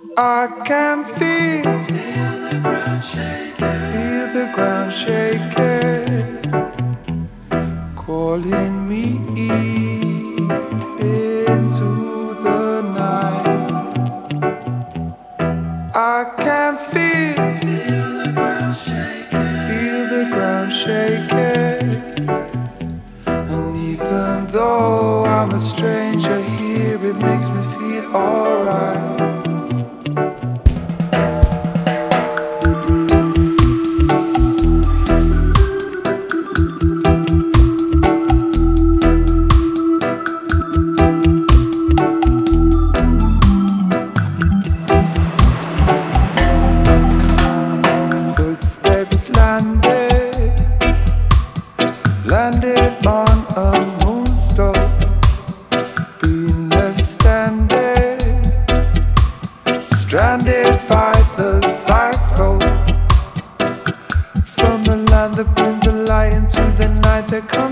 I can feel, feel the ground shaking, feel the ground shaking, calling me into the night. I can feel, feel the ground shaking, feel the ground shaking, and even though I'm a stranger here, it makes me feel alright. stranded on a moonstone, being left standing, stranded by the cycle. From the land that brings the night that comes.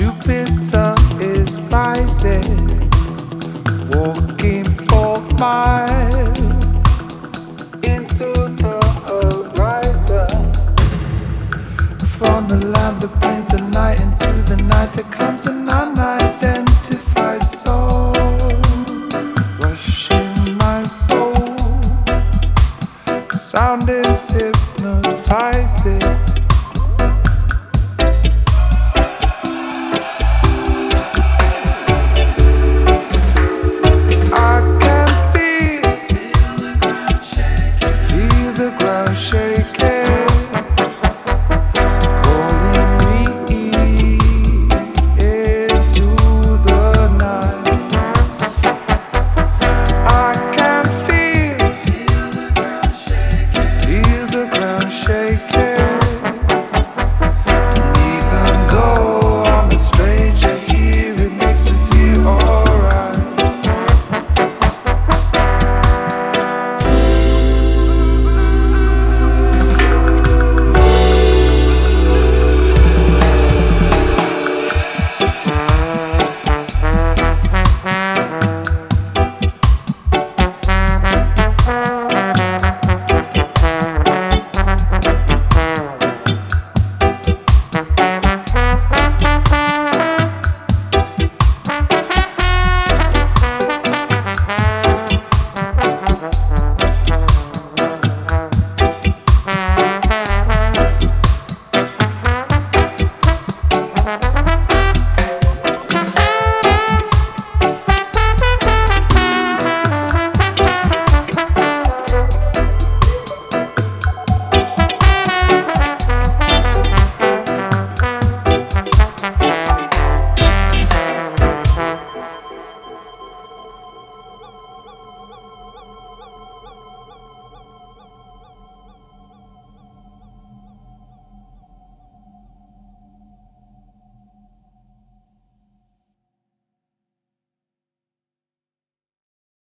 Shake it.